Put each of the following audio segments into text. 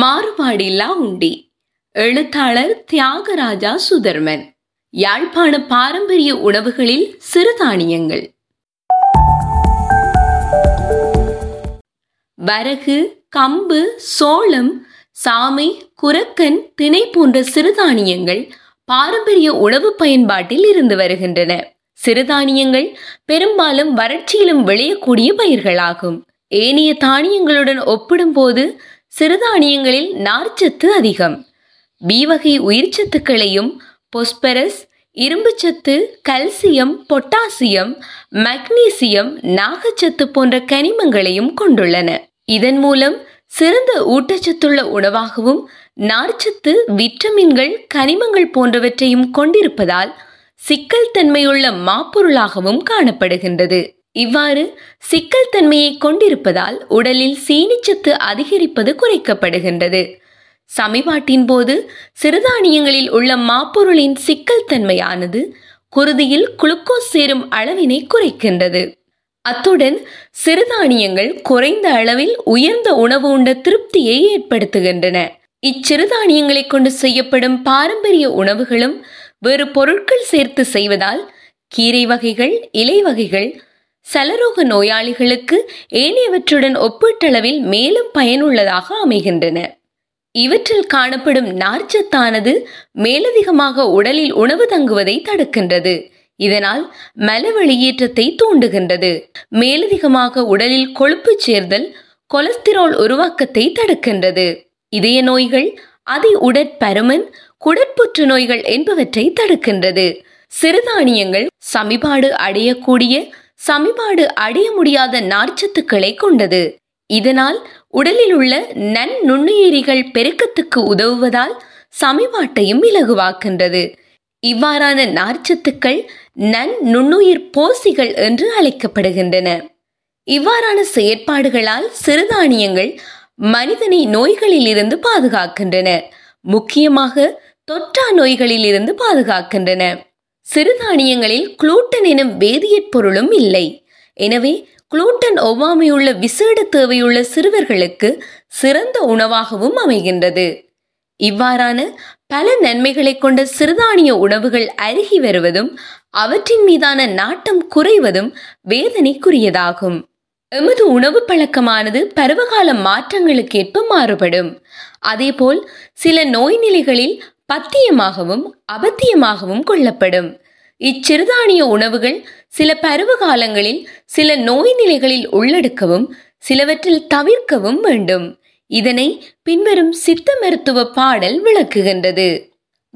மாறுபாடில்லா உண்டி. எழுத்தாளர் தியாகராஜா சுதர்மன். யாழ்ப்பாண பாரம்பரிய உணவுகளில் சிறுதானியங்கள். வரகு கம்பு சோளம் சாமை குரக்கன் திணை போன்ற சிறுதானியங்கள் பாரம்பரிய உணவு பயன்பாட்டில் இருந்து வருகின்றன. சிறுதானியங்கள் பெரும்பாலும் வறட்சியிலும் விளையக்கூடிய பயிர்களாகும். ஏனைய தானியங்களுடன் ஒப்பிடும்போது சிறுதானியங்களில் நார்ச்சத்து அதிகம். பி வகை உயிர்ச்சத்துக்களையும் பொஸ்பரஸ் இரும்புச்சத்து கல்சியம் பொட்டாசியம் மக்னீசியம் நாகச்சத்து போன்ற கனிமங்களையும் கொண்டுள்ளன. இதன் மூலம் சிறந்த ஊட்டச்சத்துள்ள உணவாகவும் நார்ச்சத்து விட்டமின்கள் கனிமங்கள் போன்றவற்றையும் கொண்டிருப்பதால் சிக்கல் தன்மையுள்ள மாப்பொருளாகவும் காணப்படுகின்றது. இவ்வாறு சிக்கல் தன்மையை கொண்டிருப்பதால் உடலில் சீனிச்சத்து அதிகரிப்பது குறைக்கப்படுகின்றது. சமிபாட்டின் போது சிறுதானியங்களில் உள்ள மாப்பொருளின் சிக்கல் தன்மையானது குருதியில் குளுக்கோஸ் சேரும் அளவினை குறைக்கின்றது. அத்துடன் சிறுதானியங்கள் குறைந்த அளவில் உயர்ந்த உணவு உண்ட திருப்தியை ஏற்படுத்துகின்றன. இச்சிறுதானியங்களை கொண்டு செய்யப்படும் பாரம்பரிய உணவுகளும் வேறு பொருட்கள் சேர்த்து செய்வதால் கீரை வகைகள் இலை வகைகள் சலரோக நோயாளிகளுக்கு ஏனையவற்றுடன் ஒப்பீட்டளவில் மேலும் பயனுள்ளதாக அமைகின்றன. இவற்றில் காணப்படும் நார்ச்சத்தானது மேலதிகமாக உடலில் உணவு தங்குவதை தடுக்கின்றது. இதனால் மல வெளியேற்றத்தை தூண்டுகின்றது. மேலதிகமாக உடலில் கொழுப்பு சேர்தல் கொலஸ்டிரால் உருவாக்கத்தை தடுக்கின்றது. இதய நோய்கள் அதி உடற்பருமன் குடற்புற்று நோய்கள் என்பவற்றை தடுக்கின்றது. சிறுதானியங்கள் சமிபாடு அடையக்கூடிய சமிபாடு அடைய முடியாத நார்ச்சத்துக்களை கொண்டது. இதனால் உடலில் உள்ள நன் நுண்ணுயிரிகள் பெருக்கத்துக்கு உதவுவதால் சமிபாட்டையும் இலகுவாக்கின்றது. இவ்வாறான நார்ச்சத்துக்கள் நன் நுண்ணுயிர் போசிகள் என்று அழைக்கப்படுகின்றன. இவ்வாறான செயற்பாடுகளால் சிறுதானியங்கள் மனிதனை நோய்களில் இருந்து பாதுகாக்கின்றன. முக்கியமாக தொற்றா நோய்களில் இருந்து பாதுகாக்கின்றன. சிறுதானியங்களில் குளூட்டன் எனும் வேதியியற் பொருளும் இல்லை. எனவே குளூட்டன் ஒவ்வாமையுள்ள விசேட தேவையுள்ள சிறுவர்களுக்கு சிறந்த உணவாகவும் அமைகின்றது. இவ்வாறான பல நன்மைகளை கொண்ட சிறுதானிய உணவுகள் அருகி வருவதும் அவற்றின் மீதான நாட்டம் குறைவதும் வேதனைக்குரியதாகும். எமது உணவு பழக்கமானது பருவகால மாற்றங்களுக்கேற்ப மாறுபடும். அதேபோல் சில நோய் நிலைகளில் பத்தியமாகவும் அபத்தியமாகவும் கொள்ளப்படும். இச்சிறுதானிய உணவுகள் சில பருவ காலங்களில் சில நோய் நிலைகளில் உள்ளடுக்கவும் சிலவற்றில் தவிர்க்கவும் வேண்டும். இதனை பின்வரும் சித்த மருத்துவ பாடல் விளக்குகின்றது.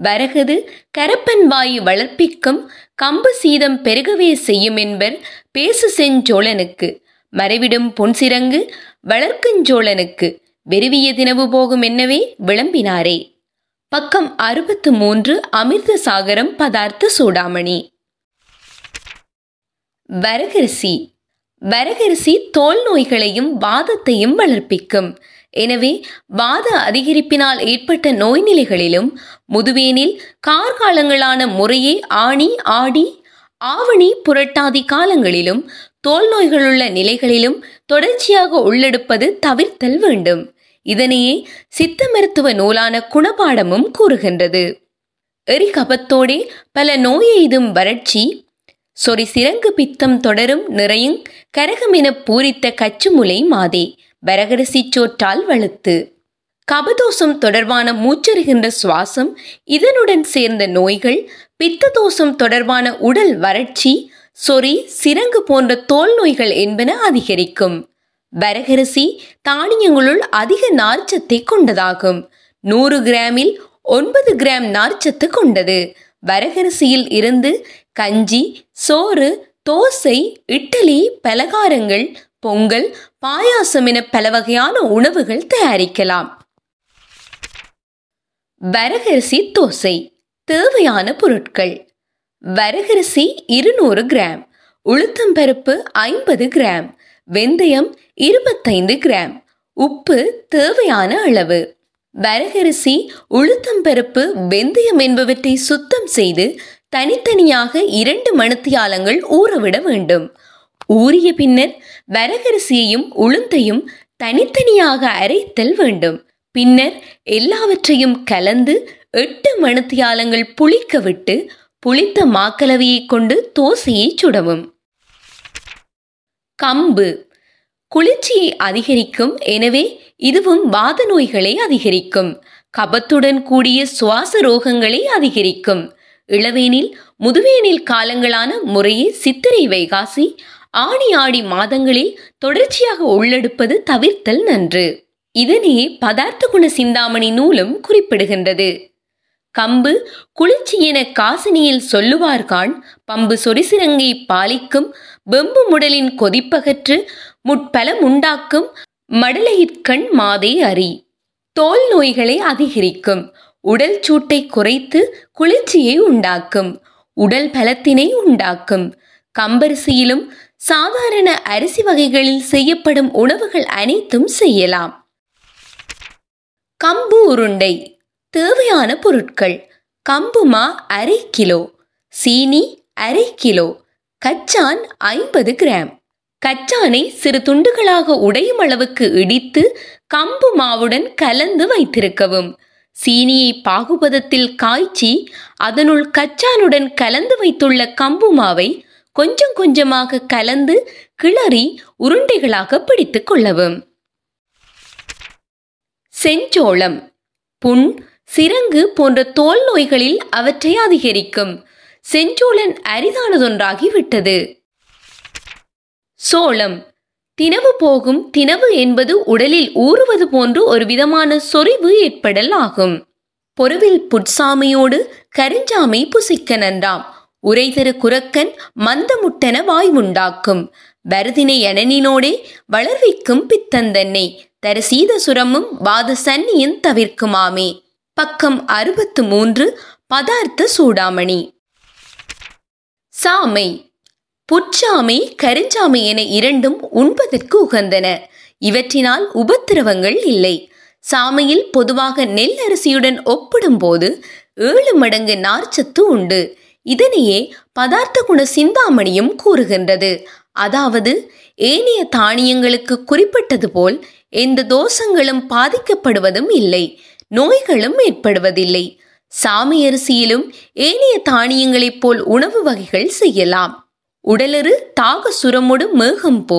வரகது கரப்பன் வாயு வளர்ப்பிக்கும் கம்பு சீதம் பெருகவே செய்யும் என்பர் பேசு செஞ்சோழனுக்கு மறைவிடும் பொன்சிறங்கு வளர்க்குஞ்சோழனுக்கு வெறுவிய தினவு போகும் என்னவே விளம்பினாரே. பக்கம் அறுபத்து மூன்று அமிர்த சாகரம் பதார்த்த சூடாமணி. வரகரிசி. வரகரிசி தோல் நோய்களையும் வாதத்தையும் வளர்ப்பிக்கும். எனவே வாத அதிகரிப்பினால் ஏற்பட்ட நோய் நிலைகளிலும் முதுவேனில் கார்காலங்களான முறையே ஆணி ஆடி ஆவணி புரட்டாதி காலங்களிலும் தோல் நோய்களுள்ள நிலைகளிலும் தொடர்ச்சியாக உள்ளெடுப்பது தவிர்த்தல் வேண்டும். இதனையே சித்த மருத்துவ நூலான குணபாடமும் கூறுகின்றது. எரிகபத்தோடே பல நோய் எய்தும் வறட்சி சொறி சிறங்கு பித்தம் தொடரும் நிறையும் கரகமென பூரித்த கச்சுமுலை மாதே வரகரசி சோற்றால் வலுத்து கபதோஷம் தொடர்பான மூச்சருகின்ற சுவாசம் இதனுடன் சேர்ந்த நோய்கள் பித்த தோஷம் தொடர்பான உடல் வறட்சி சொறி சிறங்கு போன்ற தோல் நோய்கள் என்பன அதிகரிக்கும். வரகரிசி தானியங்களுள் அதிக நார்ச்சத்தை கொண்டதாகும். நூறு கிராமில் ஒன்பது கிராம் நார்ச்சத்து கொண்டது. வரகரிசியில் இருந்து கஞ்சி சோறு தோசை இட்லி பலகாரங்கள் பொங்கல் பாயாசம் என பல வகையான உணவுகள் தயாரிக்கலாம். வரகரிசி தோசை தேவையான பொருட்கள். வரகரிசி இருநூறு கிராம் உளுத்தம்பருப்பு ஐம்பது கிராம் வெந்தயம் இருபத்தைந்து கிராம். உப்பு தேவையான அளவு. வரகரிசி உளுத்தம்பருப்பு வெந்தயம் என்பவற்றை சுத்தம் செய்து தனித்தனியாக இரண்டு மணித்தியாலங்கள் ஊறவிட வேண்டும். ஊறிய பின்னர் வரகரிசியையும் உளுந்தையும் தனித்தனியாக அரைத்தல் வேண்டும். பின்னர் எல்லாவற்றையும் கலந்து எட்டு மணித்தியாலங்கள் புளிக்க விட்டு புளித்த மாக்கலவையை கொண்டு தோசையை சுடவும். கம்பு. குளிர்ச்சியை அதிகரிக்கும் எனவே இதுவும் வாத நோய்களை அதிகரிக்கும். கபத்துடன் கூடிய சுவாச ரோகங்களை அதிகரிக்கும். இளவேனில் முதுவேனில் காலங்களான முறையே சித்திரை வைகாசி ஆடி ஆடி மாதங்களில் தொடர்ச்சியாக உள்ளெடுப்பது தவிர்த்தல் நன்று. இதனையே பதார்த்த குண சிந்தாமணி நூலும் குறிப்பிடுகின்றது. கம்பு குளிர்ச்சி என காசினியில் சொல்லுவார்கான் பம்பு சொரிசிரங்கை பாலிக்கும் வெம்பு முடலின் கொதிப்பகற்று முட்பலம் உண்டாக்கும் மடலையிற்கண் மாதே அறி தோல் நோய்களை அதிகரிக்கும் உடல் சூட்டை குறைத்து குளிர்ச்சியை உண்டாக்கும் உடல் பலத்தினை உண்டாக்கும். கம்பரிசியிலும் சாதாரண அரிசி வகைகளில் செய்யப்படும் உணவுகள் அனைத்தும் செய்யலாம். கம்பு உருண்டை தேவையான பொருட்கள். கம்புமா அரை கிலோ. சீனி அரை கிலோ. கச்சான் ஐம்பது கிராம். கச்சானை சிறு துண்டுகளாக உடையும் அளவுக்கு இடித்து கம்பு மாவுடன் கலந்து வைத்திருக்கவும். சீனியை பாகுபதத்தில் காய்ச்சி அதனுள் கச்சானுடன் கலந்து வைத்துள்ள கம்பு மாவை கொஞ்சம் கொஞ்சமாக கலந்து கிளறி உருண்டைகளாக பிடித்துக் கொள்ளவும். செஞ்சோளம். புண் சிரங்கு போன்ற தோல் நோய்களில் அவற்றை அதிகரிக்கும். செஞ்சோளன் அரிதானதொன்றாகிவிட்டது. சோளம். தினவு போகும் தினவு என்பது உடலில் ஊறுவது போன்று ஒரு விதமான சொறிவு ஏற்படல் ஆகும். பொருவில் புட்சாமையோடு கருஞ்சாமை புசிக்க நன்றாம். உரைதரு குரக்கன் மந்தமுட்டென வாய்வுண்டாக்கும் வருதினை அனனினோடே வளர்விக்கும் பித்தந்தன்னை. தரசீத சுரமும் வாத சன்னியின் தவிர்க்குமாமே. பக்கம் அறுபத்து மூன்று பதார்த்த சூடாமணி. சாமை. புற்சாமை கருஞ்சாமை என இரண்டும் உண்பதற்கு உகந்தன. இவற்றினால் உபத்திரவங்கள் இல்லை. சாமையில் பொதுவாக நெல் அரிசியுடன் ஒப்பிடும்போது ஏழு மடங்கு நார்ச்சத்து உண்டு. இதனையே பதார்த்த குண சிந்தாமணியும் கூறுகின்றது. அதாவது ஏனைய தானியங்களுக்கு குறிப்பிட்டது போல் எந்த தோஷங்களும் பாதிக்கப்படுவதும் இல்லை. நோய்களும் ஏற்படுவதில்லை. சாமி அரிசியிலும் ஏனைய தானியங்களைப் போல் உணவு வகைகள் செய்யலாம். உடலரு தாக சுரமுடு மேகம் போ.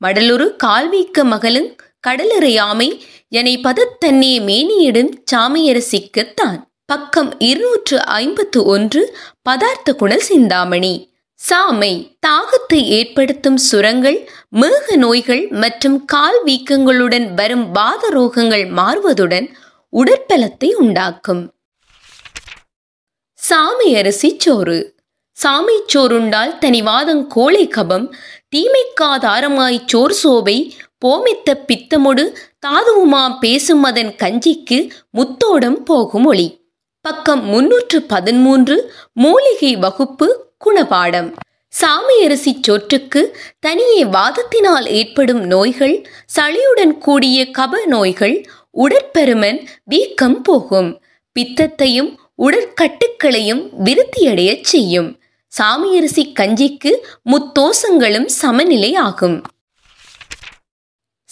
மடலுரு கால்வீக்க மகளும் கடலறையாமை எனை பதத்தன்னே மேனியிடும் சாமியரசிக்குத்தான் பக்கம் இருநூற்று ஐம்பத்து ஒன்று பதார்த்த குணல் சிந்தாமணி. சாமை தாகத்தை ஏற்படுத்தும் சுரங்கள் மேக நோய்கள் மற்றும் கால் வீக்கங்களுடன் வரும் பாத ரோகங்கள் மாறுவதுடன் உடற்பலத்தை உண்டாக்கும். சாமி அரிசி சோறு. சாமி சோறுண்டால் தனிவாதம் கோழை கபம் தீமைக்காதாரமாய் சோர் சோபை போமித்த பித்தமொடு தாதுவுமா பேசும் அதன் கஞ்சிக்கு முத்தோடம் போகும் ஒளி. பக்கம் முன்னூற்று பதிமூன்று மூலிகை வகுப்பு குணபாடம். சாமியரிசி சோற்றுக்கு தனியே வாதத்தினால் ஏற்படும் நோய்கள் சளியுடன் கூடிய கப நோய்கள் உடற்பெருமன் வீக்கம் போகும். பித்தத்தையும் உடற்கட்டுக்களையும் விருத்தியடையச் செய்யும். சாமியரிசி கஞ்சிக்கு முத்தோசங்களும் சமநிலை ஆகும்.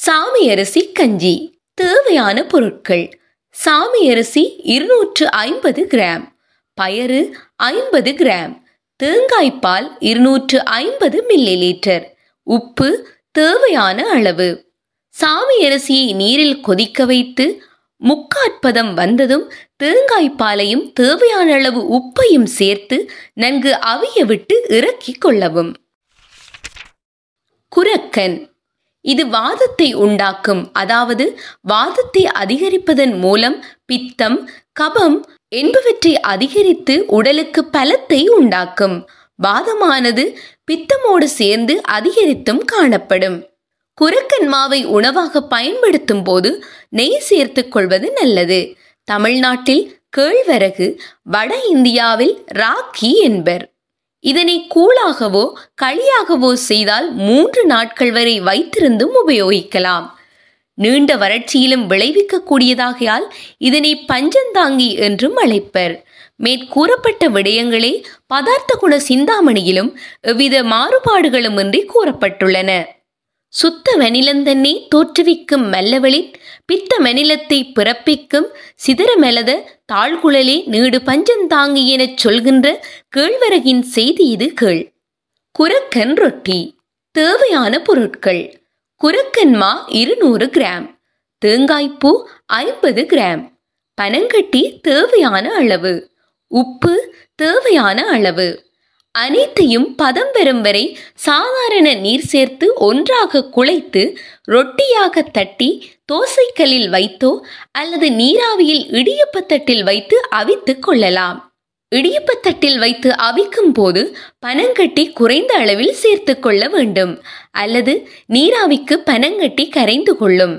சாமியரிசி கஞ்சி தேவையான பொருட்கள். சாமியரிசி இருநூற்று ஐம்பது கிராம். பயறு ஐம்பது கிராம். தேங்காய்பால் இருநூற்று ஐம்பது மில்லி லிட்டர். உப்பு தேவையான அளவு. சாமி அரிசியை நீரில் கொதிக்க வைத்து முக்காற்பதம் வந்ததும் தேங்காய்ப்பாலையும் தேவையான அளவு உப்பையும் சேர்த்து நன்கு அவிய விட்டு இறக்கி கொள்ளவும். குரக்கன். இது வாதத்தை உண்டாக்கும். அதாவது வாதத்தை அதிகரிப்பதன் மூலம் பித்தம் கபம் என்பவற்றை அதிகரித்து உடலுக்கு பலத்தை உண்டாக்கும். வாதமானது பித்தமோடு சேர்ந்து அதிகரித்தும் காணப்படும். குரக்கன் மாவை உணவாக பயன்படுத்தும் போது நெய் சேர்த்துக் கொள்வது நல்லது. தமிழ்நாட்டில் கேழ்வரகு வட இந்தியாவில் ராக்கி என்பர். இதனை கூழாகவோ களியாகவோ செய்தால் மூன்று நாட்கள் வரை வைத்திருந்தும் உபயோகிக்கலாம். நீண்ட வறட்சியிலும் விளைவிக்கக்கூடியதாகையால் இதனை பஞ்சந்தாங்கி என்றும் அழைப்பர். மேற்கூறப்பட்ட விடயங்களே பதார்த்த குண சிந்தாமணியிலும் எவ்வித மாறுபாடுகளுமின்றி கூறப்பட்டுள்ளன. சுத்த வனிலந்தன்னை தோற்றுவிக்கும் மெல்லவளின் பித்த மனிலத்தை பிறப்பிக்கும் சிதறமெலத தாழ்குழலே நீடு பஞ்சந்தாங்கி எனச் சொல்கின்ற கேழ்வரகின் செய்தி இது கேள். குரக்கன் ரொட்டி தேவையான பொருட்கள் குரக்கன் மா இருநூறு கிராம் தேங்காய்ப்பூ ஐம்பது கிராம் பனங்கட்டி தேவையான அளவு உப்பு தேவையான அளவு. அனைத்தையும் பதம் பெறும் வரை சாதாரண நீர் சேர்த்து ஒன்றாக குழைத்து ரொட்டியாக தட்டி தோசைக்கல்லில் வைத்தோ அல்லது நீராவியில் இடியப்பத்தட்டில் வைத்து அவித்துக் கொள்ளலாம். இடியப்பத்தட்டில் வைத்து அவிக்கும் போது பனங்கட்டி குறைந்த அளவில் சேர்த்து கொள்ள வேண்டும். அல்லது நீராவிக்கு பனங்கட்டி கரைந்து கொள்ளும்.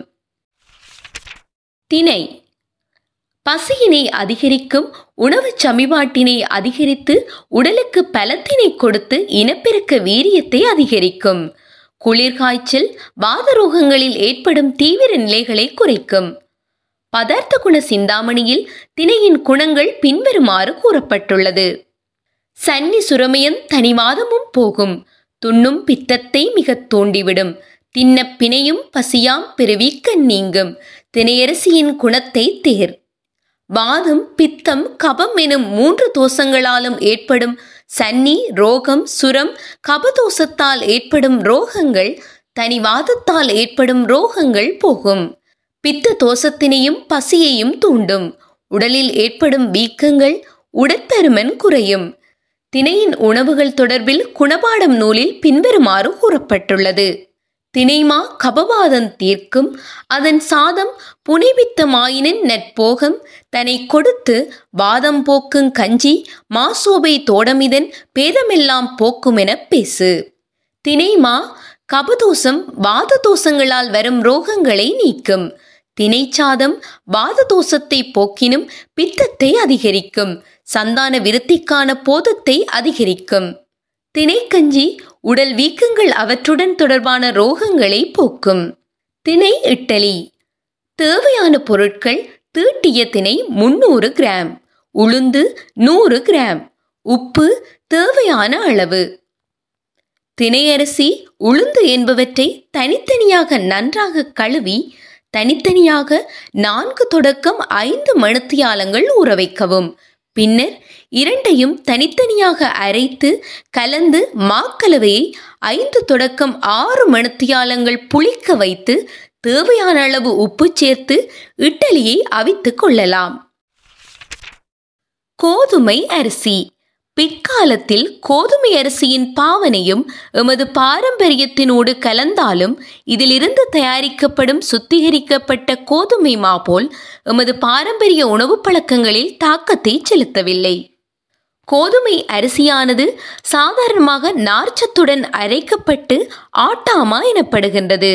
திணை. பசியினை அதிகரிக்கும் உணவுச் சமிபாட்டினை அதிகரித்து உடலுக்கு பலத்தினை கொடுத்து இனப்பெருக்க வீரியத்தை அதிகரிக்கும். குளிர்காய்ச்சல் வாதரோகங்களில் ஏற்படும் தீவிர நிலைகளை குறைக்கும். பதார்த்த குண சிந்தாமணியில் தினையின் குணங்கள் பின்வருமாறு கூறப்பட்டுள்ளது. சன்னி சுரமயம் தனிவாதமும் போகும். துண்ணும் பித்தத்தை மிகத் தூண்டிவிடும். தின்ன பிணையும் பசியாம் பிறவிக்க நீங்கும். தினையரசியின் குணத்தை தேர். வாதம் பித்தம் கபம் எனும் மூன்று தோஷங்களாலும் ஏற்படும் சன்னி ரோகம் சுரம் கபதோஷத்தால் ஏற்படும் ரோகங்கள் தனிவாதத்தால் ஏற்படும் ரோகங்கள் போகும். பித்த தோஷத்தினையும் பசியையும் தூண்டும். உடலில் ஏற்படும் வீக்கங்கள் உடற்பருமன் குறையும். தினையின் உணவுகள் தொடர்பில் குணபாடம் நூலில் பின்வருமாறு கூறப்பட்டுள்ளது. தினைமா கபவாதம் தீர்க்கும். அதன் சாதம் புனிபித்தமாயினின் நற்போகம். தன்னை கொடுத்து வாதம் போக்குங் கஞ்சி மாசோபை தோடமிதன் பேதமெல்லாம் போக்குமெனப் பேசு. தினைமா கபதோஷம் வாத தோஷங்களால் வரும் ரோகங்களை நீக்கும். தினைச்சாதம் வாத தோஷத்தை போக்கினும் பித்தத்தை அதிகரிக்கும். சந்தான விருத்திக்கான போதத்தை அதிகரிக்கும். திணைக்கஞ்சி உடல் வீக்கங்கள் அவற்றுடன் தொடர்பான ரோகங்களை போக்கும். திணை இட்டலி. தேவையான பொருட்கள் தீட்டிய திணை முன்னூறு கிராம். உளுந்து நூறு கிராம். உப்பு தேவையான அளவு. திணையரிசி உளுந்து என்பவற்றை தனித்தனியாக நன்றாக கழுவி தனித்தனியாக நான்கு தொடக்கம் ஐந்து மணித்தியாலங்கள் ஊற வைக்கவும். பின்னர் இரண்டையும் தனித்தனியாக அரைத்து கலந்து மாக்கலவையை ஐந்து தொடக்கம் ஆறு மணித்தியாலங்கள் புளிக்க வைத்து தேவையான அளவு உப்பு சேர்த்து இட்டலியை அவித்துக் கொள்ளலாம். கோதுமை அரிசி பிற்காலத்தில் கோதுமை அரிசியின் பாவனையும் எமது பாரம்பரியத்தினோடு கலந்தாலும் இதிலிருந்து தயாரிக்கப்படும் சுத்திகரிக்கப்பட்ட கோதுமை மா போல் எமது பாரம்பரிய உணவு பழக்கங்களில் தாக்கத்தை செலுத்தவில்லை. கோதுமை அரிசியானது சாதாரணமாக நார்ச்சத்துடன் அரைக்கப்பட்டு ஆட்டாமா எனப்படுகின்றது.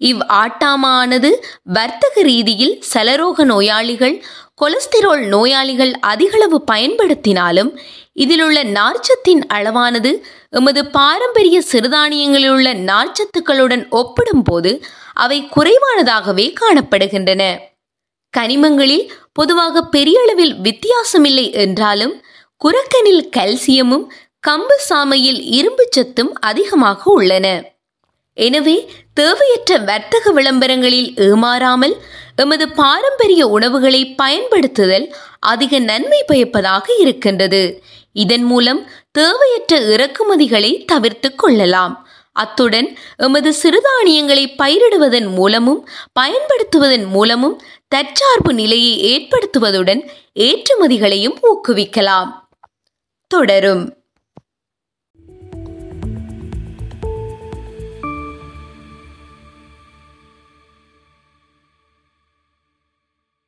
இவ் ஆட்டாமானது வர்த்தக ரீதியில் சலரோக நோயாளிகள் கொலஸ்டிரோல் நோயாளிகள் அதிகளவு பயன்படுத்தினாலும் இதிலுள்ள நார்ச்சத்தின் அளவானது எமது பாரம்பரிய சிறுதானியங்களிலுள்ள நார்ச்சத்துக்களுடன் ஒப்பிடும்போது அவை குறைவானதாகவே காணப்படுகின்றன. கனிமங்களில் பொதுவாக பெரிய அளவில் வித்தியாசமில்லை என்றாலும் குரக்கனில் கல்சியமும் கம்பு சாமையில் இரும்பு சத்தும் அதிகமாக உள்ளன. எனவே தேவையற்ற வர்த்தக விளம்பரங்களில் ஏமாறாமல் எமது பாரம்பரிய உணவுகளை பயன்படுத்துதல் அதிக நன்மை பயப்பதாக இருக்கின்றது. இதன் மூலம் தேவையற்ற இறக்குமதிகளை தவிர்த்து கொள்ளலாம். அத்துடன் எமது சிறுதானியங்களை பயிரிடுவதன் மூலமும் பயன்படுத்துவதன் மூலமும் தற்சார்பு நிலையை ஏற்படுத்துவதுடன் ஏற்றுமதிகளையும் ஊக்குவிக்கலாம். தொடரும்.